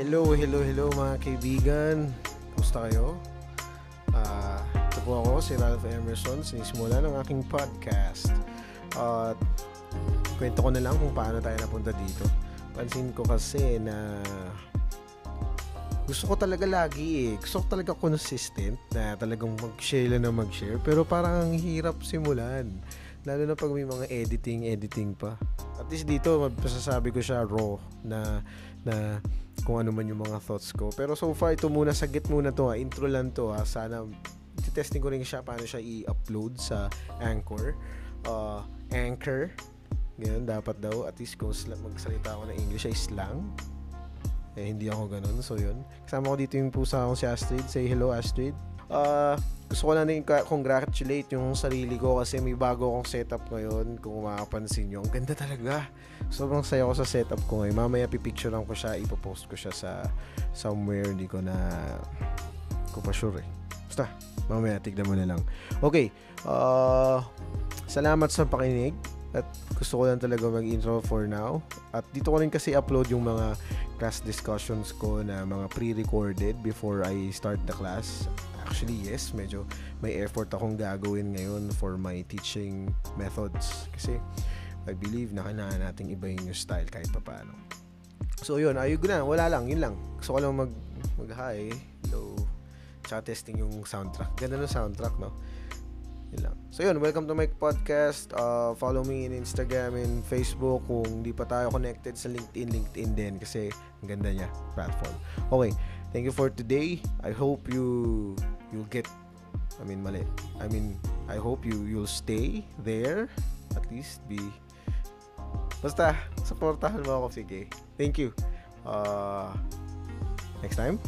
Hello, hello, hello mga kaibigan. Kumusta kayo? Uh, ito po ako, si Ralph Emerson. Sinisimula ng aking podcast. At uh, kwento ko na lang kung paano tayo napunta dito. Pansin ko kasi na gusto ko talaga lagi eh. Gusto ko talaga consistent na talagang mag-share lang na mag-share. Pero parang ang hirap simulan. Lalo na pag may mga editing, editing pa. At least dito, masasabi ko siya raw na na kung ano man yung mga thoughts ko. Pero so far, ito muna, sagit muna to ha. Intro lang to ha. Sana, testing ko rin siya paano siya i-upload sa Anchor. Uh, Anchor. Ganyan, dapat daw. At least kung magsalita ako ng English ay slang. Eh, hindi ako ganun. So, yun. Kasama ko dito yung pusa akong si Astrid. Say hello, Astrid. Uh, gusto ko lang din congratulate yung sarili ko kasi may bago akong setup ngayon kung makapansin nyo. Ang ganda talaga. Sobrang saya ko sa setup ko ngayon. Mamaya pipicturean ko siya, ipopost ko siya sa somewhere. Hindi ko na ko pa sure eh. Basta, mamaya tignan mo na lang. Okay. Uh, salamat sa pakinig. At gusto ko lang talaga mag-intro for now. At dito ko rin kasi upload yung mga class discussions ko na mga pre-recorded before I start the class. Actually, yes, medyo may effort akong gagawin ngayon for my teaching methods. Kasi I believe na kailangan nating ibahin yung style kahit papaano. So yun, ayun na, wala lang, yun lang. Gusto ko lang mag, mag-hi, hello, tsaka testing yung soundtrack. Ganda ng soundtrack, no? Yun lang. So yun, welcome to my podcast. Uh, follow me in Instagram and Facebook kung di pa tayo connected sa LinkedIn, LinkedIn din kasi ang ganda niya, platform. Okay, thank you for today. I hope you you'll get I mean mali. I mean, I hope you you'll stay there at least be Basta, supportahan mo ako sige. Thank you. Uh, next time,